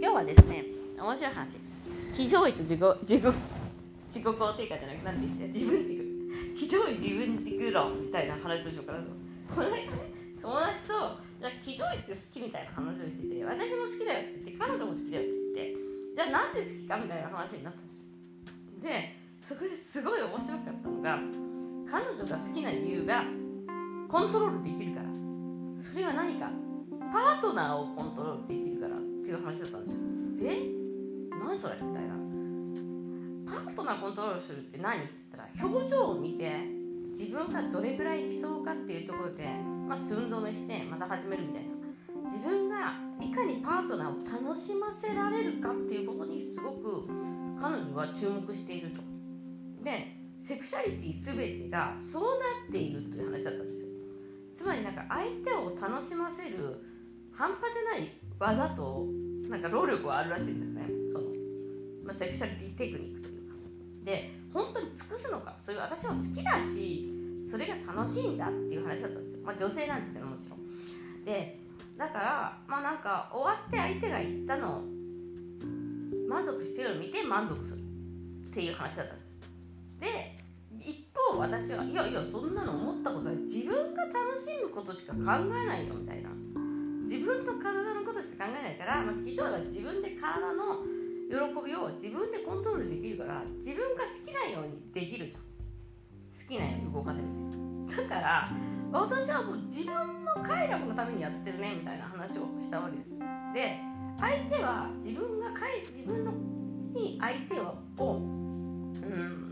今日はですね面白い話。非常位と自己自己 自己肯定感じゃなくなんて言って自分軸非常位自分軸論みたいな話をしようかなと。この間ね友達とじゃあ非常位って好きみたいな話をしてて私も好きだよって言って彼女も好きだよって言ってじゃあなんで好きかみたいな話になったんですよでそこですごい面白かったのが彼女が好きな理由がコントロールできるから。それは何か？パートナーをコントロールできる。っていう話だったんですよ。え？何それ？みたいな。パートナーコントロールするって何？って言ったら表情を見て自分がどれぐらい来そうかっていうところで、まあ、寸止めしてまた始めるみたいな。自分がいかにパートナーを楽しませられるかっていうことにすごく彼女は注目していると。でセクシャリティ全てがそうなっているという話だったんですよ。つまりなんか相手を楽しませる半端じゃない技となんか労力はあるらしいんですね。その、まあ、セクシャリティテクニックというか。で本当に尽くすのかそれ私は好きだしそれが楽しいんだっていう話だったんですよ、まあ、女性なんですけどもちろん。でだからまあなんか終わって相手が言ったのを満足してるのを見て満足するっていう話だったんですで一方私はいやいやそんなの思ったことない。自分が楽しむことしか考えないよみたいな。自分と考えないから、まあ、基調は自分で体の喜びを自分でコントロールできるから自分が好きなようにできるじゃん。好きなように動かせるだから私はもう自分の快楽のためにやってるねみたいな話をしたわけです。で相手は自分が自分のに相手をうん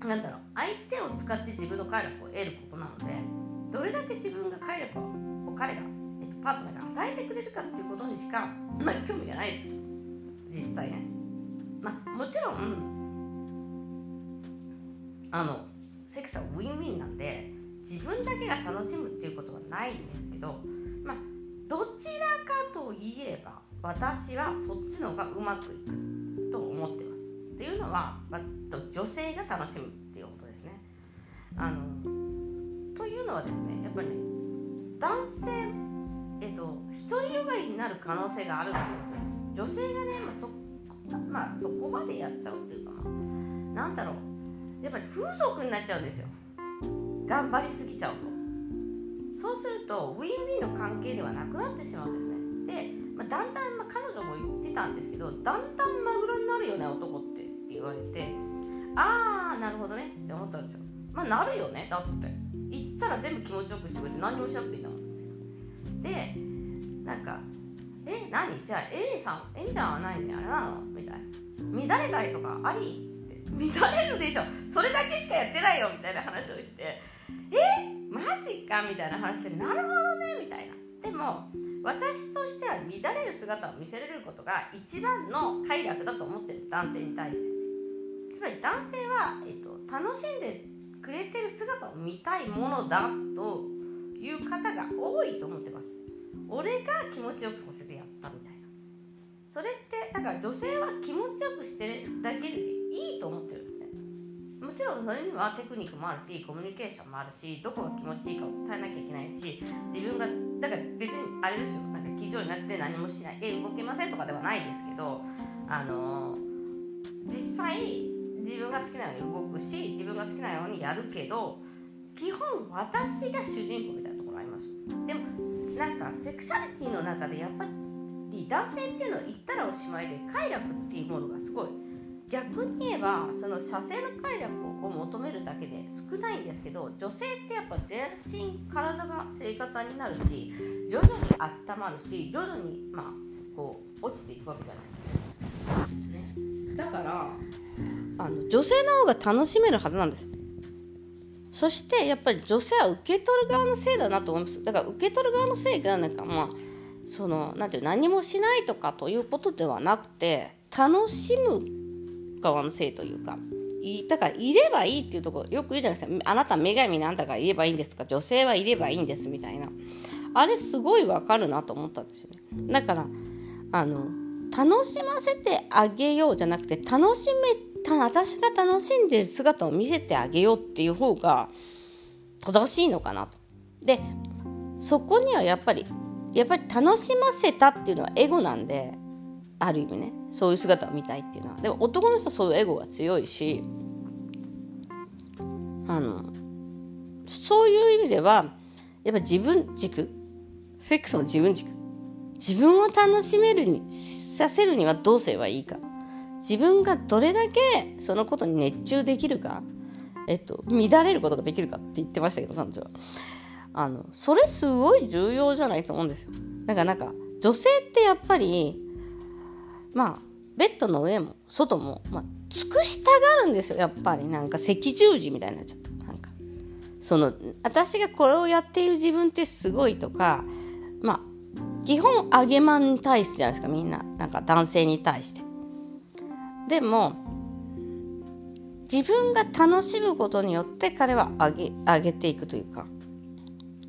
なんだろう。相手を使って自分の快楽を得ることなのでどれだけ自分が快楽を彼が、パートナーが与えてくれるかっていうことにしか、まあ、興味がないです。実際ね。まあもちろんあのセックスはウィンウィンなんで自分だけが楽しむっていうことはないんですけどまあどちらかといえば私はそっちの方がうまくいくと思ってます。っていうのは、まあ、女性が楽しむっていうことですね。あのというのはですねやっぱりね男性、りになる可能性があるってことです。女性がね、まあそまあ、そこまでやっちゃうっていうかななんだろう。やっぱり風俗になっちゃうんですよ。頑張りすぎちゃうと。そうするとウィンウィンの関係ではなくなってしまうんですねで、まあ、だんだん、まあ、彼女も言ってたんですけどだんだんマグロになるよね男ってって言われてああなるほどねって思ったんですよ。まあなるよねだって。言ったら全部気持ちよくしてくれて何もしなくていいんだもん。でなんか「え何？じゃあエリさんエミちゃんは何あれなの?」みたいな。乱れたりとかありって。乱れるでしょ。それだけしかやってないよ。みたいな話をして「え？マジか?」みたいな話で「なるほどね」みたいな。でも私としては乱れる姿を見せられることが一番の快楽だと思ってる。男性に対して。つまり男性は、えっと、楽しんでくれてる姿を見たいものだという方が多いと思ってます。俺が気持ちよくさせてやったみたいな。それってだから女性は気持ちよくしてるだけでいいと思ってるんですね。もちろんそれにはテクニックもあるしコミュニケーションもあるしどこが気持ちいいかを伝えなきゃいけないし自分がだから別にあれですよ。なんか気丈になって何もしない。え動けませんとかではないですけどあの、実際自分が好きなように動くし自分が好きなようにやるけど基本私が主人公みたいなところあります。でもなんかセクシャリティの中でやっぱり男性っていうのは言ったらおしまいで快楽っていうものがすごい逆に言えばその射精の快楽を求めるだけで少ないんですけど女性ってやっぱ全身体が性型になるし徐々に温まるし徐々にまあこう落ちていくわけじゃないですか、ね、だからあの女性の方が楽しめるはずなんです。そしてやっぱり女性は受け取る側のせいだなと思います。だから受け取る側のせいがなんかまあそのなんていう何もしないとかということではなくて楽しむ側のせいというかだからいればいいっていうところよく言うじゃないですか。あなた女神なんだからいればいいんですとか女性はいればいいんですみたいな。あれすごいわかるなと思ったんですよね。だからあの楽しませてあげようじゃなくて楽しめた私が楽しんでる姿を見せてあげようっていう方が正しいのかなと。でそこにはやっぱりやっぱり楽しませたっていうのはエゴなんである意味ねそういう姿を見たいっていうのはでも男の人はそういうエゴが強いしあのそういう意味ではやっぱ自分軸セックスの自分軸自分を楽しめるにさせるにはどうすればいいか。自分がどれだけそのことに熱中できるか、えっと、乱れることができるかって言ってましたけど彼女は。あのそれすごい重要じゃないと思うんですよ。だからなんか女性ってやっぱりまあベッドの上も外も、まあ、尽くしたがるんですよ。やっぱりなんか赤十字みたいになっちゃったなんかその私がこれをやっている自分ってすごいとかまあ基本あげまんに対してじゃないですかみんな。か男性に対してでも自分が楽しむことによって彼は上げ上げていくというか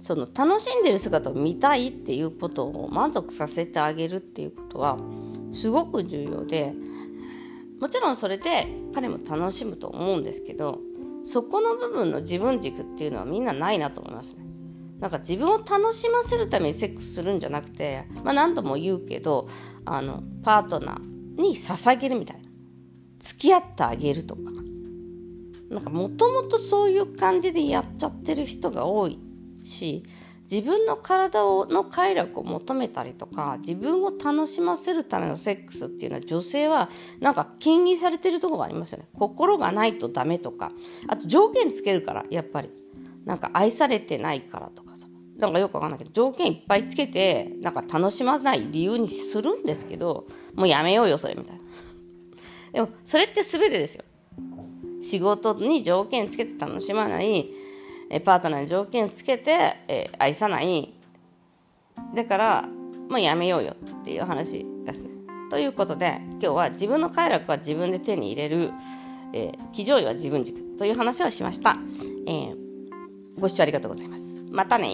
その楽しんでる姿を見たいっていうことを満足させてあげるっていうことはすごく重要でもちろんそれで彼も楽しむと思うんですけどそこの部分の自分軸っていうのはみんなないなと思いますね。なんか自分を楽しませるためにセックスするんじゃなくて、まあ、何度も言うけどあのパートナーに捧げるみたいな。付き合ってあげるとか。なんかもともとそういう感じでやっちゃってる人が多いし自分の体をの快楽を求めたりとか自分を楽しませるためのセックスっていうのは女性はなんか禁議されてるとこがありますよね。心がないとダメとか。あと条件つけるからやっぱり。なんか愛されてないからとかさ。なんかよくわかんないけど条件いっぱいつけてなんか楽しまない理由にするんですけどもうやめようよそれみたいな。でもそれって全てですよ。仕事に条件つけて楽しまないパートナーに条件つけて、えー、愛さない。だからもうやめようよっていう話ですねということで今日は自分の快楽は自分で手に入れる、えー、騎乗位は自分軸という話をしました、えー、ご視聴ありがとうございます。またね